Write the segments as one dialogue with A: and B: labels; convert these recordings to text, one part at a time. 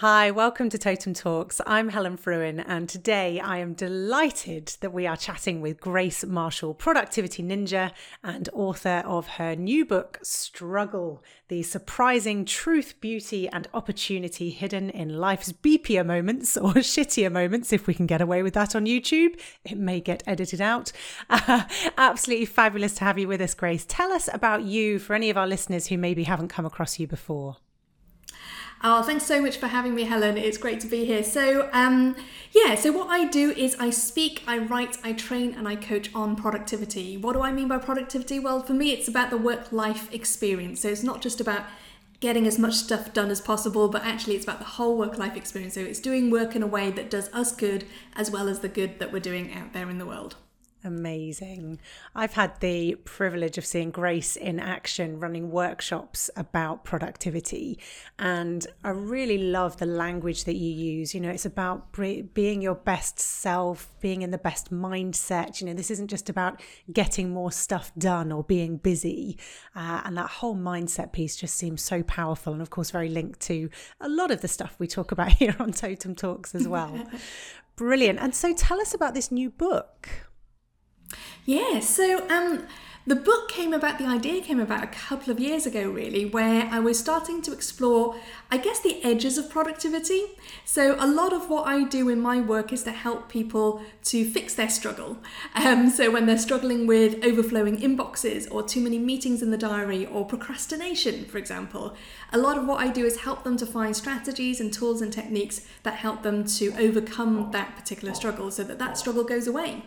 A: Hi, welcome to Totem Talks. I'm Helen Frewin, and today I am delighted that we are chatting with Grace Marshall, productivity ninja and author of her new book, Struggle The Surprising Truth, Beauty, and Opportunity Hidden in Life's Beepier Moments or Shittier Moments, if we can get away with that on YouTube. It may get edited out. Uh, absolutely fabulous to have you with us, Grace. Tell us about you for any of our listeners who maybe haven't come across you before.
B: Oh, thanks so much for having me, Helen. It's great to be here. So, um, yeah, so what I do is I speak, I write, I train, and I coach on productivity. What do I mean by productivity? Well, for me, it's about the work life experience. So, it's not just about getting as much stuff done as possible, but actually, it's about the whole work life experience. So, it's doing work in a way that does us good as well as the good that we're doing out there in the world.
A: Amazing. I've had the privilege of seeing Grace in action running workshops about productivity. And I really love the language that you use. You know, it's about being your best self, being in the best mindset. You know, this isn't just about getting more stuff done or being busy. Uh, and that whole mindset piece just seems so powerful. And of course, very linked to a lot of the stuff we talk about here on Totem Talks as well. Brilliant. And so tell us about this new book.
B: Yeah, so um, the book came about, the idea came about a couple of years ago, really, where I was starting to explore, I guess, the edges of productivity. So, a lot of what I do in my work is to help people to fix their struggle. Um, so, when they're struggling with overflowing inboxes or too many meetings in the diary or procrastination, for example, a lot of what I do is help them to find strategies and tools and techniques that help them to overcome that particular struggle so that that struggle goes away.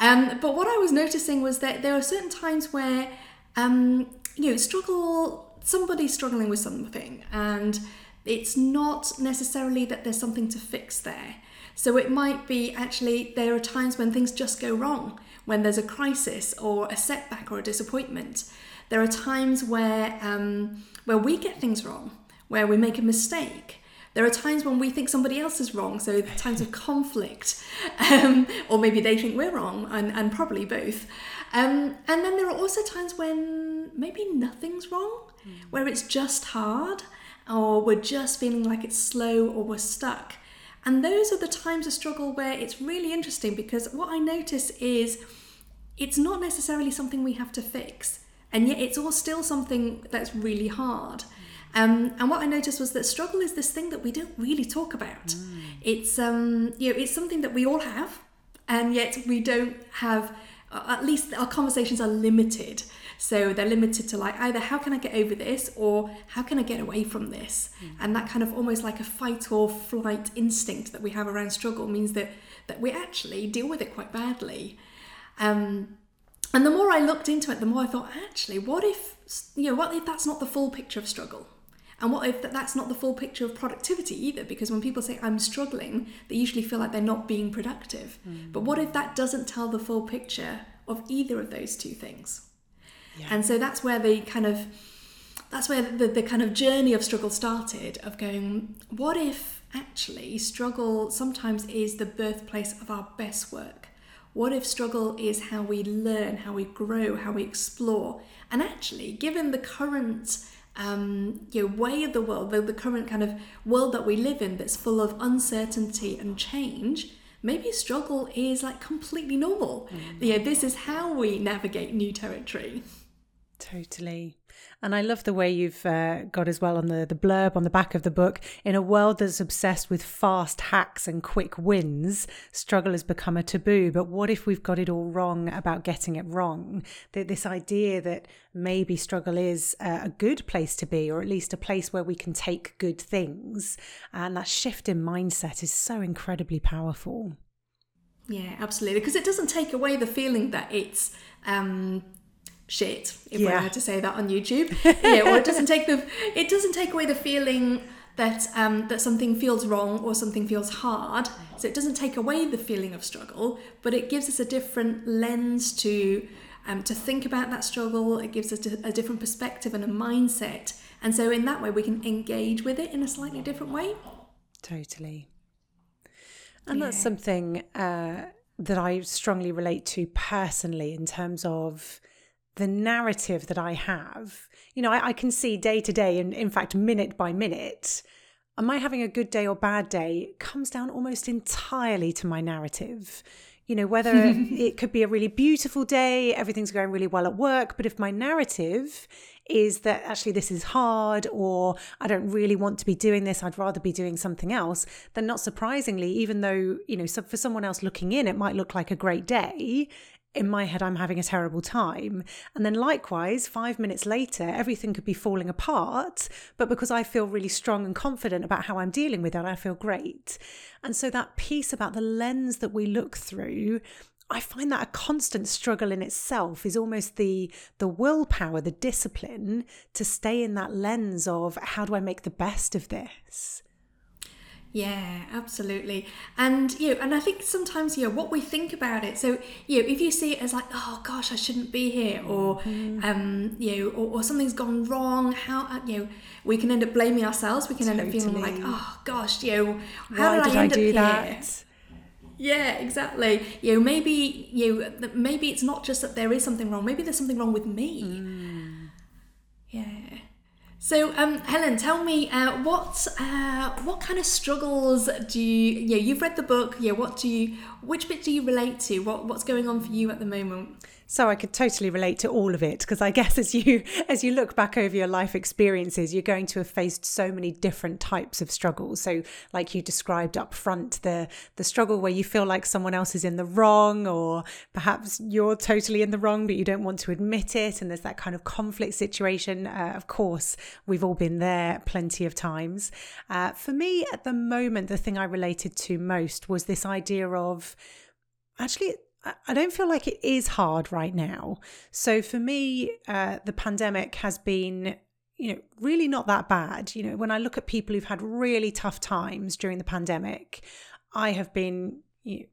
B: Um, but what I was noticing was that there are certain times where, um, you know, struggle, somebody's struggling with something, and it's not necessarily that there's something to fix there. So it might be actually there are times when things just go wrong, when there's a crisis or a setback or a disappointment. There are times where um, where we get things wrong, where we make a mistake. There are times when we think somebody else is wrong, so times of conflict, um, or maybe they think we're wrong, and, and probably both. Um, and then there are also times when maybe nothing's wrong, mm. where it's just hard, or we're just feeling like it's slow, or we're stuck. And those are the times of struggle where it's really interesting because what I notice is it's not necessarily something we have to fix, and yet it's all still something that's really hard. Um, and what I noticed was that struggle is this thing that we don't really talk about. Mm. It's um, you know, it's something that we all have, and yet we don't have. Uh, at least our conversations are limited. So they're limited to like either how can I get over this or how can I get away from this? Mm. And that kind of almost like a fight or flight instinct that we have around struggle means that that we actually deal with it quite badly. Um, and the more I looked into it, the more I thought, actually, what if you know, what if that's not the full picture of struggle? And what if that's not the full picture of productivity either? Because when people say I'm struggling, they usually feel like they're not being productive. Mm. But what if that doesn't tell the full picture of either of those two things? Yeah. And so that's where the kind of that's where the, the kind of journey of struggle started of going, what if actually struggle sometimes is the birthplace of our best work? What if struggle is how we learn, how we grow, how we explore? And actually, given the current um, you know, way of the world, the, the current kind of world that we live in that's full of uncertainty and change, maybe struggle is like completely normal. Mm. You know, this is how we navigate new territory.
A: Totally. And I love the way you've uh, got as well on the, the blurb on the back of the book. In a world that's obsessed with fast hacks and quick wins, struggle has become a taboo. But what if we've got it all wrong about getting it wrong? That this idea that maybe struggle is uh, a good place to be, or at least a place where we can take good things. And that shift in mindset is so incredibly powerful.
B: Yeah, absolutely. Because it doesn't take away the feeling that it's um, shit, if yeah. we're allowed to say that on YouTube. yeah, or it doesn't take the it doesn't take away the feeling that um, that something feels wrong or something feels hard. So it doesn't take away the feeling of struggle, but it gives us a different lens to um, to think about that struggle. It gives us a different perspective and a mindset, and so in that way we can engage with it in a slightly different way.
A: Totally, and yeah. that's something uh, that I strongly relate to personally in terms of the narrative that I have, you know, I, I, can see day to day and in fact minute by minute am I having a good day or bad day comes down almost entirely to my narrative. You know, whether it could be a really beautiful day, everything's going really well at work, but if my narrative is that actually this is hard or I don't really want to be doing this, I'd rather be doing something else, then not surprisingly, even though, you know, so for someone else looking in, it might look like a great day, in my head, I'm having a terrible time. And then, likewise, five minutes later, everything could be falling apart. But because I feel really strong and confident about how I'm dealing with it, I feel great. And so, that piece about the lens that we look through. I find that a constant struggle in itself is almost the the willpower, the discipline to stay in that lens of how do I make the best of this?
B: Yeah, absolutely. And you know, and I think sometimes you know what we think about it. So you know, if you see it as like, oh gosh, I shouldn't be here, or mm-hmm. um, you know, or, or, something's gone wrong, how uh, you know, we can end up blaming ourselves. We can totally. end up feeling like, oh gosh, you know, how did,
A: did
B: I end
A: I do
B: up
A: that?
B: here? Yeah, exactly. You know, maybe you know, maybe it's not just that there is something wrong. Maybe there's something wrong with me.
A: Mm.
B: Yeah. So, um, Helen, tell me uh, what uh, what kind of struggles do you? Yeah, you've read the book. Yeah, what do you? Which bit do you relate to? What what's going on for you at the moment?
A: So I could totally relate to all of it because I guess as you as you look back over your life experiences, you're going to have faced so many different types of struggles. So like you described up front, the the struggle where you feel like someone else is in the wrong, or perhaps you're totally in the wrong, but you don't want to admit it, and there's that kind of conflict situation. Uh, of course, we've all been there plenty of times. Uh, for me, at the moment, the thing I related to most was this idea of actually I don't feel like it is hard right now. So for me, uh, the pandemic has been, you know, really not that bad. You know, when I look at people who've had really tough times during the pandemic, I have been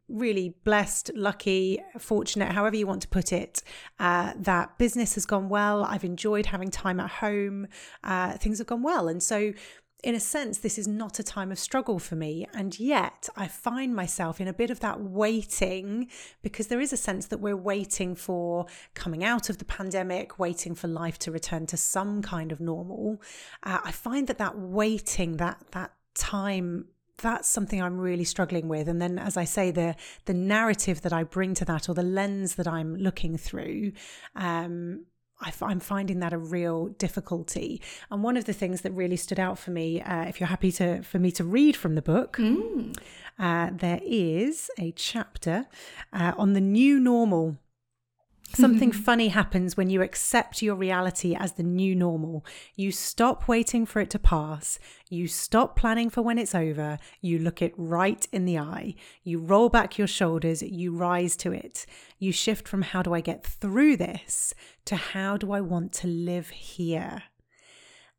A: really blessed, lucky, fortunate, however you want to put it, uh, that business has gone well. I've enjoyed having time at home. Uh, things have gone well. And so in a sense, this is not a time of struggle for me. And yet I find myself in a bit of that waiting because there is a sense that we're waiting for coming out of the pandemic, waiting for life to return to some kind of normal. Uh, I find that that waiting, that, that time that's something I'm really struggling with. And then, as I say, the the narrative that I bring to that, or the lens that I'm looking through, um, I am finding that a real difficulty. And one of the things that really stood out for me, uh, if you're happy to for me to read from the book,
B: mm.
A: uh, there is a chapter uh, on the new normal. Something funny happens when you accept your reality as the new normal. You stop waiting for it to pass. You stop planning for when it's over. You look it right in the eye. You roll back your shoulders. You rise to it. You shift from how do I get through this to how do I want to live here.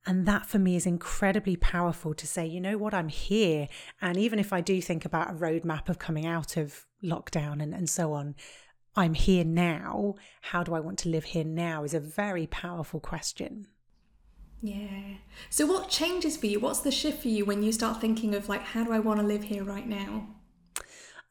A: And that for me is incredibly powerful to say, you know what, I'm here. And even if I do think about a roadmap of coming out of lockdown and, and so on, I'm here now. How do I want to live here now is a very powerful question.
B: Yeah. So, what changes for you? What's the shift for you when you start thinking of, like, how do I want to live here right now?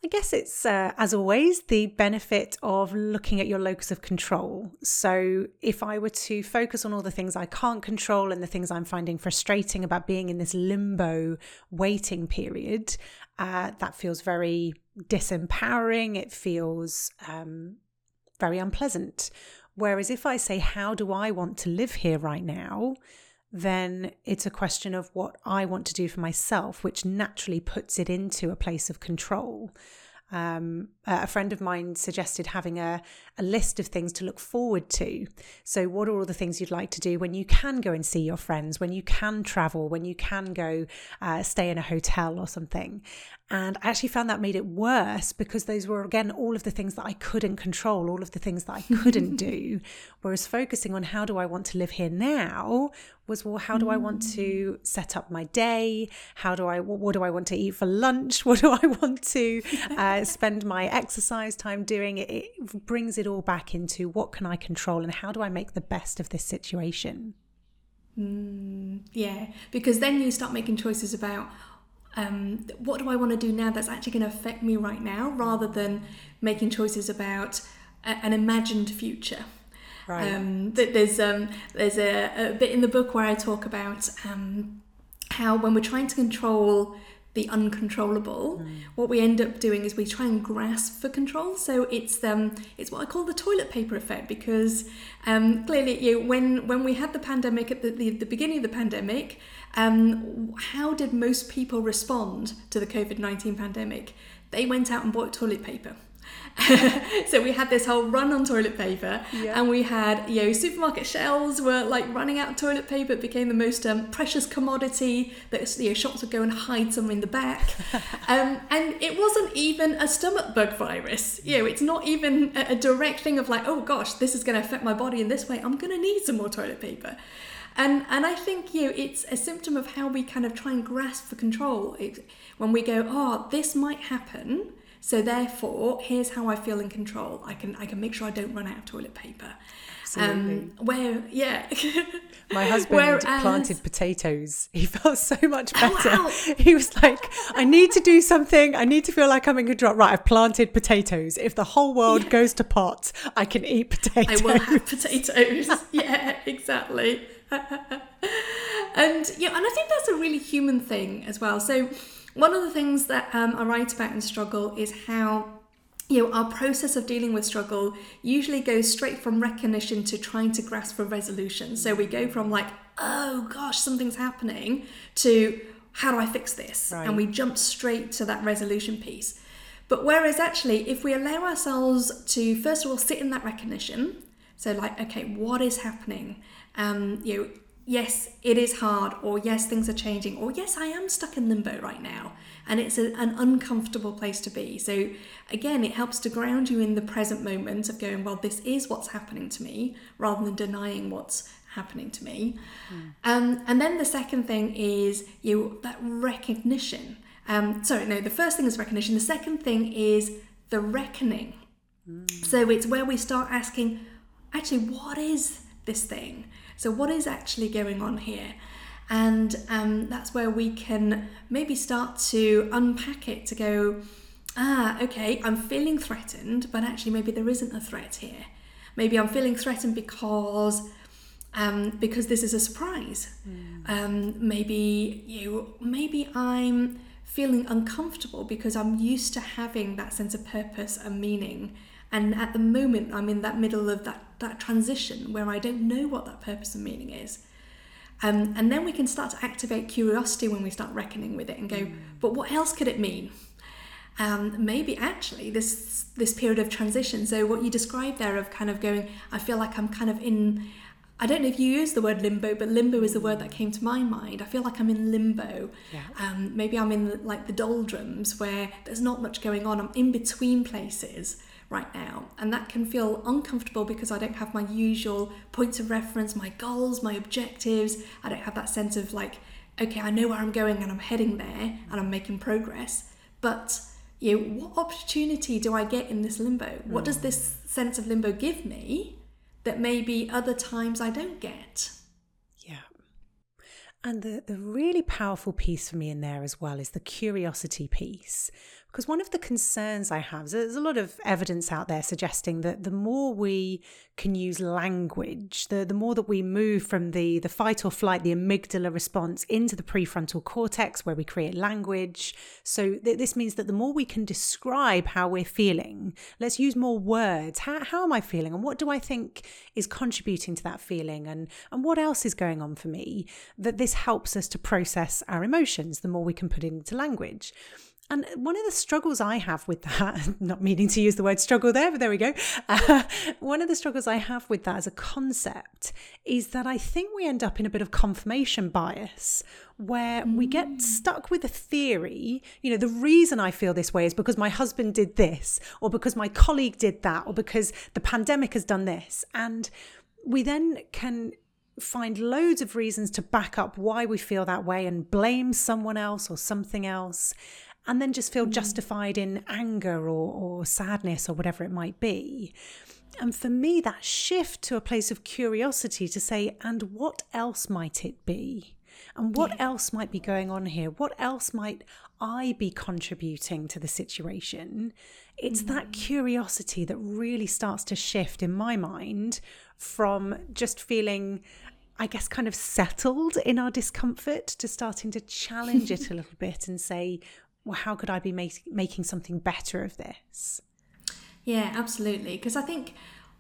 A: I guess it's, uh, as always, the benefit of looking at your locus of control. So, if I were to focus on all the things I can't control and the things I'm finding frustrating about being in this limbo waiting period, uh, that feels very disempowering. It feels um, very unpleasant. Whereas if I say, How do I want to live here right now? Then it's a question of what I want to do for myself, which naturally puts it into a place of control. Um, a friend of mine suggested having a, a list of things to look forward to. So, what are all the things you'd like to do when you can go and see your friends, when you can travel, when you can go uh, stay in a hotel or something? And I actually found that made it worse because those were, again, all of the things that I couldn't control, all of the things that I couldn't do. Whereas focusing on how do I want to live here now was, well, how do I want to mm. set up my day? How do I, what do I want to eat for lunch? What do I want to uh, spend my exercise time doing? It, it brings it all back into what can I control and how do I make the best of this situation?
B: Mm, yeah, because then you start making choices about um, what do I want to do now that's actually going to affect me right now, rather than making choices about a, an imagined future.
A: Right.
B: Um, there's um, there's a, a, bit in the book where I talk about um, how when we're trying to control the uncontrollable, mm. what we end up doing is we try and grasp for control. So it's um it's what I call the toilet paper effect because um, clearly you know, when when we had the pandemic at the, the, the beginning of the pandemic, um, how did most people respond to the COVID nineteen pandemic? They went out and bought toilet paper. so we had this whole run on toilet paper yeah. and we had you know supermarket shelves were like running out of toilet paper. It became the most um, precious commodity that you know, shops would go and hide somewhere in the back. Um, and it wasn't even a stomach bug virus. You know it's not even a, a direct thing of like oh gosh this is going to affect my body in this way. I'm going to need some more toilet paper. And and I think you know it's a symptom of how we kind of try and grasp for control. It, when we go, oh, this might happen, so therefore, here's how I feel in control. I can I can make sure I don't run out of toilet paper. Um, where yeah.
A: My husband Whereas, planted potatoes. He felt so much oh, better. Oh, wow. He was like, I need to do something. I need to feel like I'm in control. Right, I've planted potatoes. If the whole world yeah. goes to pot, I can eat potatoes.
B: I will have potatoes. yeah, exactly. and yeah, and I think that's a really human thing as well. So one of the things that um, I write about in Struggle is how you know, our process of dealing with struggle usually goes straight from recognition to trying to grasp for resolution. So we go from like, oh gosh, something's happening, to how do I fix this? Right. And we jump straight to that resolution piece. But whereas actually, if we allow ourselves to first of all sit in that recognition, so like, okay, what is happening? Um, you know, yes, it is hard, or yes, things are changing, or yes, I am stuck in limbo right now. And it's a, an uncomfortable place to be. So, again, it helps to ground you in the present moment of going, well, this is what's happening to me, rather than denying what's happening to me. Mm. Um, and then the second thing is you that recognition. Um, sorry, no, the first thing is recognition. The second thing is the reckoning. Mm. So it's where we start asking, actually, what is this thing? So, what is actually going on here? And um, that's where we can maybe start to unpack it to go, ah, okay, I'm feeling threatened, but actually, maybe there isn't a threat here. Maybe I'm feeling threatened because. Um, because this is a surprise. Mm. Um, maybe you, maybe I'm feeling uncomfortable because I'm used to having that sense of purpose and meaning and at the moment, I'm in that middle of that, that transition where I don't know what that purpose and meaning is. Um, and then we can start to activate curiosity when we start reckoning with it and go, mm. but what else could it mean? Um, maybe actually this this period of transition. So what you described there of kind of going, I feel like I'm kind of in. I don't know if you use the word limbo, but limbo is the word that came to my mind. I feel like I'm in limbo. Yeah. Um, maybe I'm in like the doldrums where there's not much going on. I'm in between places right now. And that can feel uncomfortable because I don't have my usual points of reference, my goals, my objectives. I don't have that sense of like, okay, I know where I'm going and I'm heading there and I'm making progress. But you know, what opportunity do I get in this limbo? What does hmm. this sense of limbo give me that maybe other times I don't get?
A: Yeah. And the, the really powerful piece for me in there as well is the curiosity piece. Because one of the concerns I have, is there's a lot of evidence out there suggesting that the more we can use language, the, the more that we move from the, the fight or flight, the amygdala response into the prefrontal cortex where we create language. So th- this means that the more we can describe how we're feeling, let's use more words. How, how am I feeling? And what do I think is contributing to that feeling? And, and what else is going on for me? That this helps us to process our emotions, the more we can put it into language. And one of the struggles I have with that, not meaning to use the word struggle there, but there we go. Uh, one of the struggles I have with that as a concept is that I think we end up in a bit of confirmation bias where we get mm. stuck with a theory. You know, the reason I feel this way is because my husband did this, or because my colleague did that, or because the pandemic has done this. And we then can find loads of reasons to back up why we feel that way and blame someone else or something else and then just feel mm. justified in anger or, or sadness or whatever it might be. And for me, that shift to a place of curiosity to say, and what else might it be? And what yeah. else might be going on here? What else might I be contributing to the situation? It's mm. that curiosity that really starts to shift in my mind from just feeling I guess, kind of settled in our discomfort to starting to challenge it a little bit and say, well, how could I be make, making something better of this?
B: Yeah, absolutely. Because I think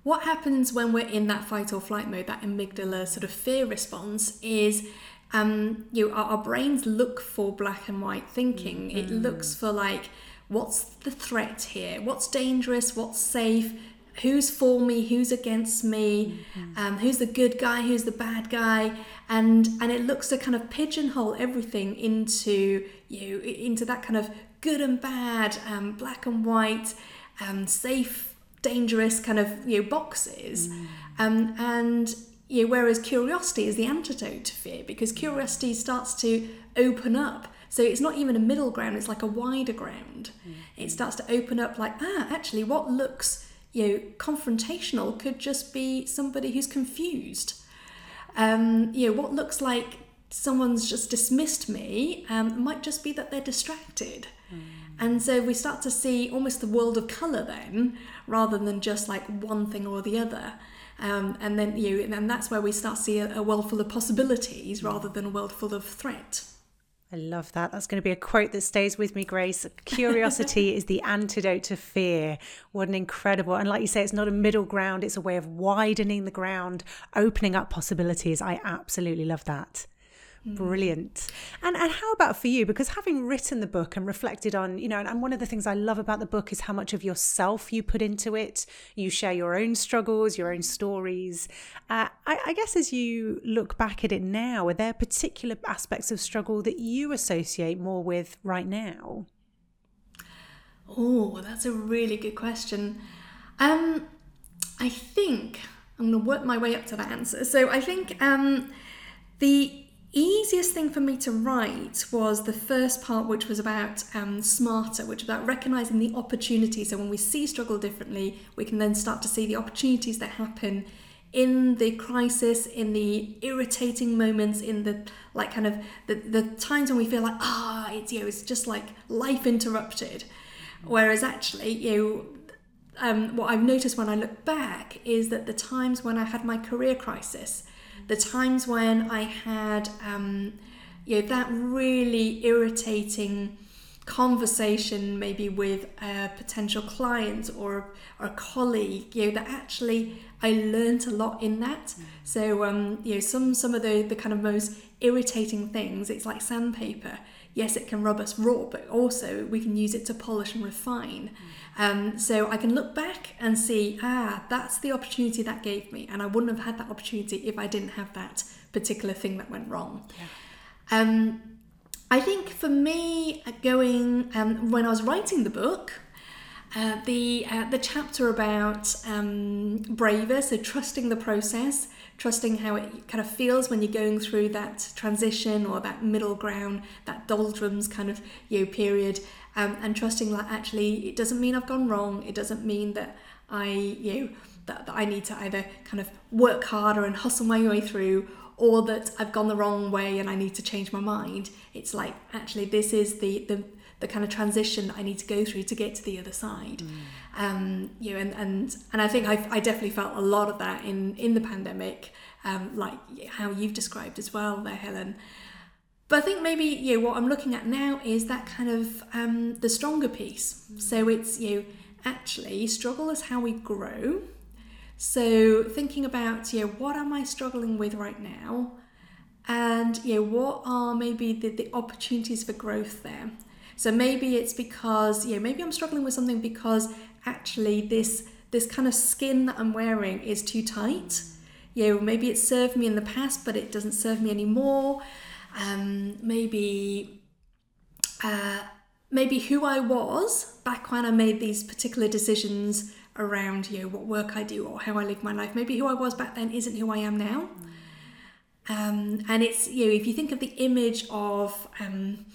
B: what happens when we're in that fight or flight mode, that amygdala sort of fear response, is um, you know, our, our brains look for black and white thinking. Mm-hmm. It looks for like, what's the threat here? What's dangerous? What's safe? Who's for me? Who's against me? Mm-hmm. Um, who's the good guy? Who's the bad guy? And and it looks to kind of pigeonhole everything into you into that kind of good and bad, um, black and white, um, safe, dangerous kind of you know boxes. Mm. Um, and you know, whereas curiosity is the antidote to fear because curiosity starts to open up. So it's not even a middle ground, it's like a wider ground. Mm-hmm. It starts to open up like, ah, actually, what looks you know, confrontational could just be somebody who's confused. Um, you know, what looks like someone's just dismissed me um, might just be that they're distracted. Mm. And so we start to see almost the world of colour then, rather than just like one thing or the other. Um, and then you know, and that's where we start to see a, a world full of possibilities rather than a world full of threat.
A: I love that. That's going to be a quote that stays with me, Grace. Curiosity is the antidote to fear. What an incredible. And like you say, it's not a middle ground, it's a way of widening the ground, opening up possibilities. I absolutely love that. Mm. Brilliant. And and how about for you? Because having written the book and reflected on, you know, and, and, one of the things I love about the book is how much of yourself you put into it. You share your own struggles, your own stories. Uh, I, I guess as you look back at it now, are there particular aspects of struggle that you associate more with right now?
B: Oh, that's a really good question. Um, I think I'm going to work my way up to that answer. So I think um, the easiest thing for me to write was the first part, which was about um, smarter, which was about recognizing the opportunities. So when we see struggle differently, we can then start to see the opportunities that happen in the crisis, in the irritating moments, in the like kind of the, the times when we feel like ah, oh, it's you know, it's just like life interrupted. Whereas actually, you know. Um, what I've noticed when I look back is that the times when I had my career crisis, the times when I had, um, you know, that really irritating conversation maybe with a potential client or, or a colleague, you know, that actually I learned a lot in that. Mm. So, um, you know, some, some of the, the kind of most irritating things, it's like sandpaper yes, it can rub us raw, but also we can use it to polish and refine. Um, so I can look back and see, ah, that's the opportunity that gave me, and I wouldn't have had that opportunity if I didn't have that particular thing that went wrong. Yeah. Um, I think for me, uh, going um, when I was writing the book, uh, the uh, the chapter about um, braver, so trusting the process, trusting how it kind of feels when you're going through that transition or that middle ground, that doldrums kind of you know period, um, and trusting that actually it doesn't mean I've gone wrong. It doesn't mean that I you know that, that I need to either kind of work harder and hustle my way through, or that I've gone the wrong way and I need to change my mind. It's like actually this is the the the kind of transition that I need to go through to get to the other side. Mm. Um, you know, and, and and I think I, I definitely felt a lot of that in in the pandemic, um, like how you've described as well there, Helen. But I think maybe you know what I'm looking at now is that kind of um, the stronger piece. Mm. So it's you know actually struggle is how we grow. So thinking about you know what am I struggling with right now, and you know what are maybe the, the opportunities for growth there. So maybe it's because, you know, maybe I'm struggling with something because actually this this kind of skin that I'm wearing is too tight. You know, maybe it served me in the past, but it doesn't serve me anymore. Um, maybe uh, maybe who I was back when I made these particular decisions around you know what work I do or how I live my life. Maybe who I was back then isn't who I am now. Um, and it's you know if you think of the image of um,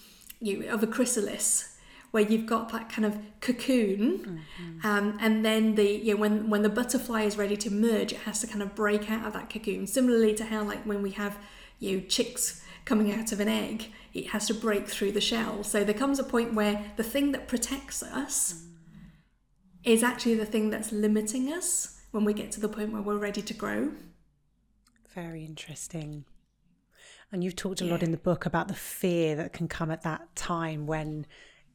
B: you of a chrysalis where you've got that kind of cocoon mm-hmm. um, and then the you know, when when the butterfly is ready to merge it has to kind of break out of that cocoon similarly to how like when we have you know, chicks coming out of an egg it has to break through the shell so there comes a point where the thing that protects us mm. is actually the thing that's limiting us when we get to the point where we're ready to grow
A: Very interesting. And you've talked a yeah. lot in the book about the fear that can come at that time when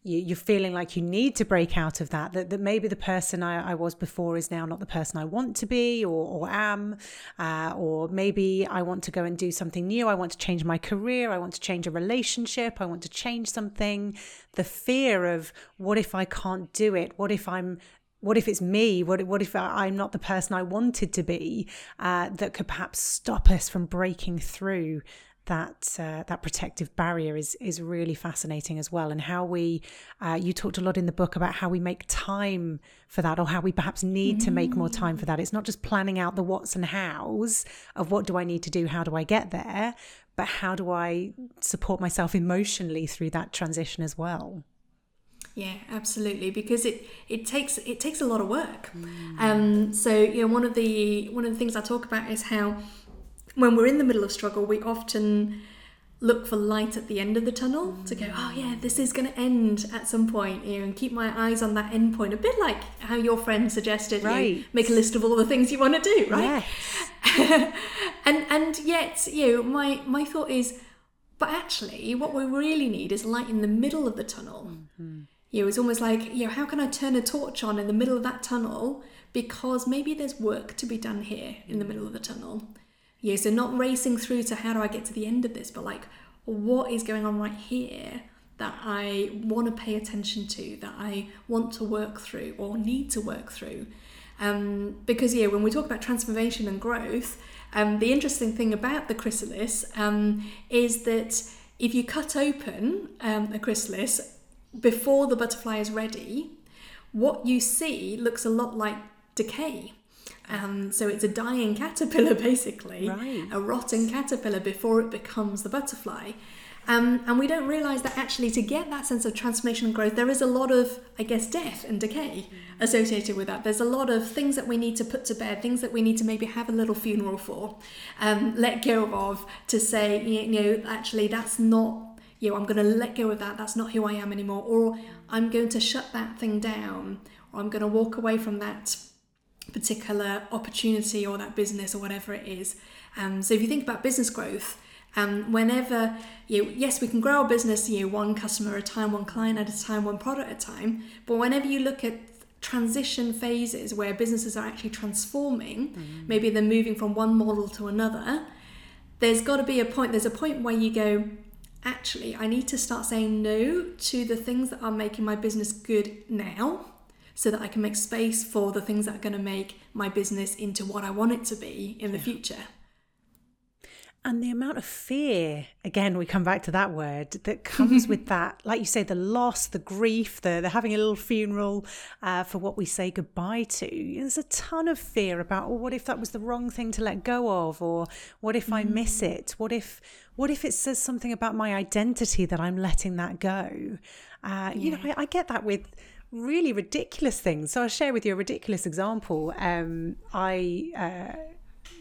A: you, are feeling like you need to break out of that, that, that maybe the person I, I, was before is now not the person I want to be or, or am, uh, or maybe I want to go and do something new. I want to change my career. I want to change a relationship. I want to change something. The fear of what if I can't do it? What if I'm what if it's me? What, what if I'm not the person I wanted to be? Uh, that could perhaps stop us from breaking through that uh, that protective barrier is is really fascinating as well, and how we uh, you talked a lot in the book about how we make time for that, or how we perhaps need mm. to make more time for that. It's not just planning out the what's and hows of what do I need to do, how do I get there, but how do I support myself emotionally through that transition as well.
B: Yeah, absolutely. Because it, it takes it takes a lot of work. Mm. Um, so you know, one of the one of the things I talk about is how when we're in the middle of struggle, we often look for light at the end of the tunnel to go, oh yeah, this is going to end at some point, you know, and keep my eyes on that end point. A bit like how your friend suggested, right. you make a list of all the things you want to do, right? Yes. and and yet, you know, my my thought is, but actually, what we really need is light in the middle of the tunnel. Mm-hmm. You know, it's almost like, you know, how can I turn a torch on in the middle of that tunnel? Because maybe there's work to be done here in the middle of the tunnel. Yeah, so not racing through to how do I get to the end of this, but like what is going on right here that I want to pay attention to, that I want to work through or need to work through. Um, because yeah, when we talk about transformation and growth, um, the interesting thing about the chrysalis um, is that if you cut open um, a chrysalis before the butterfly is ready, what you see looks a lot like decay. Um, so it's a dying caterpillar, basically, right. a rotten caterpillar before it becomes the butterfly. Um, and we don't realize that actually, to get that sense of transformation and growth, there is a lot of, I guess, death and decay mm. associated with that. There's a lot of things that we need to put to bed, things that we need to maybe have a little funeral for, um, let go of, to say, you know, actually, that's not, you know, I'm going to let go of that. That's not who I am anymore. Or I'm going to shut that thing down, or I'm going to walk away from that particular opportunity or that business or whatever it is. Um, so if you think about business growth, um, whenever you know, yes, we can grow our business, you know, one customer at a time, one client at a time, one product at a time. But whenever you look at transition phases where businesses are actually transforming, mm-hmm. maybe they're moving from one model to another, there's got to be a point. There's a point where you go, actually, I need to start saying no to the things that are making my business good now so that I can make space for the things that are going to make my business into what I want it to be in the yeah. future.
A: And the amount of fear, again, we come back to that word that comes with that, like you say, the loss, the grief, the, the having a little funeral uh, for what we say goodbye to. There's a ton of fear about, oh, what if that was the wrong thing to let go of, or what if I miss mm. it? What if, what if it says something about my identity that I'm letting that go? Uh, yeah. You know, I, I get that with really ridiculous things. So I'll share with you a ridiculous example. Um, I uh,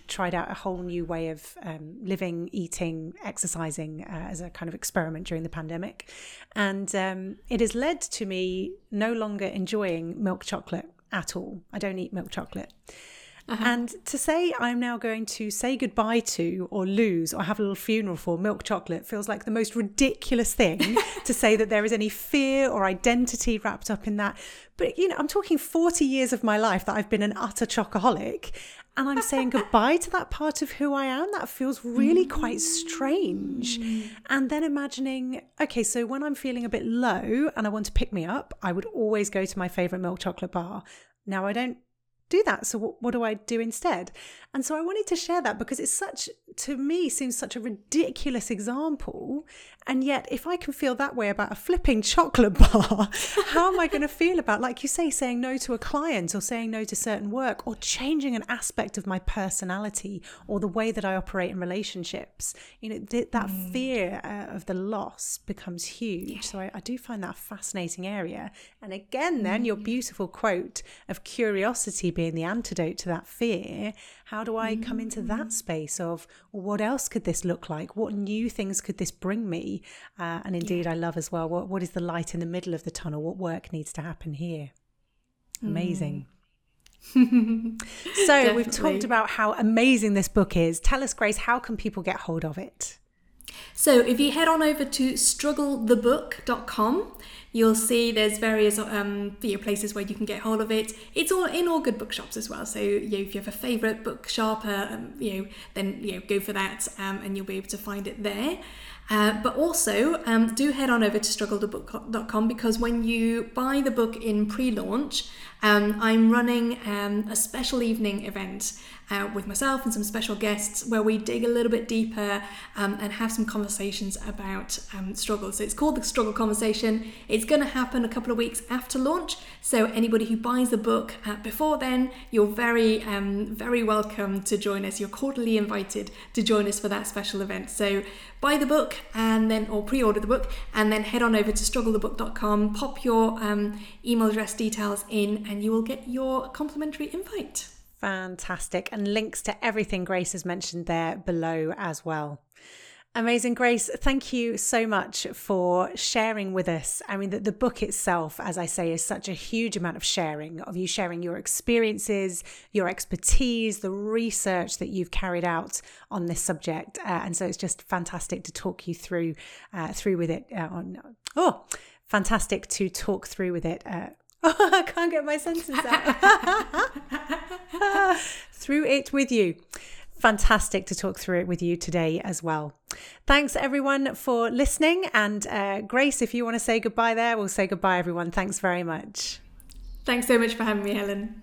A: tried out a whole new way of um, living, eating, exercising uh, as a kind of experiment during the pandemic. And um, it has led to me no longer enjoying milk chocolate at all. I don't eat milk chocolate. Uh-huh. And to say I'm now going to say goodbye to or lose or have a little funeral for milk chocolate feels like the most ridiculous thing to say that there is any fear or identity wrapped up in that. But, you know, I'm talking 40 years of my life that I've been an utter chocoholic and I'm saying goodbye to that part of who I am. That feels really quite strange. And then imagining, okay, so when I'm feeling a bit low and I want to pick me up, I would always go to my favorite milk chocolate bar. Now I don't do that. So what, what do I do instead? And so I wanted to share that because it's such, to me, seems such a ridiculous example. And yet, if I can feel that way about a flipping chocolate bar, how am I going to feel about, like you say, saying no to a client or saying no to certain work or changing an aspect of my personality or the way that I operate in relationships? You know, th- that mm. fear uh, of the loss becomes huge. Yeah. So I, I, do find that a fascinating area. And again, then mm. your beautiful quote of curiosity being the antidote to that fear. How do I come into that mm. space of what else could this look like? What new things could this bring me? Uh, and indeed, yeah. I love as well what, what is the light in the middle of the tunnel? What work needs to happen here? Amazing. Mm. so we've talked about how amazing this book is. Tell us, Grace, how can people get hold of it?
B: So if you head on over to strugglethebook.com, you'll see there's various um, places where you can get hold of it. It's all in all good bookshops as well. So you know, if you have a favourite bookshop, uh, um, you know, then you know go for that, um, and you'll be able to find it there. Uh, but also, um, do head on over to strugglethebook.com because when you buy the book in pre launch, um, I'm running um, a special evening event uh, with myself and some special guests where we dig a little bit deeper um, and have some conversations about um, struggle. So it's called the Struggle Conversation. It's going to happen a couple of weeks after launch. So anybody who buys the book uh, before then, you're very, um, very welcome to join us. You're cordially invited to join us for that special event. So buy the book and then, or pre-order the book, and then head on over to strugglethebook.com, pop your um, email address details in, and you will get your complimentary invite.
A: Fantastic. And links to everything Grace has mentioned there below as well. Amazing, Grace. Thank you so much for sharing with us. I mean, the, the book itself, as I say, is such a huge amount of sharing, of you sharing your experiences, your expertise, the research that you've carried out on this subject. Uh, and so it's just fantastic to talk you through uh, through with it. Uh, on, oh, fantastic to talk through with it uh, Oh, I can't get my senses out. through it with you. Fantastic to talk through it with you today as well. Thanks everyone for listening. And uh, Grace, if you want to say goodbye there, we'll say goodbye, everyone. Thanks very much.
B: Thanks so much for having me, Helen.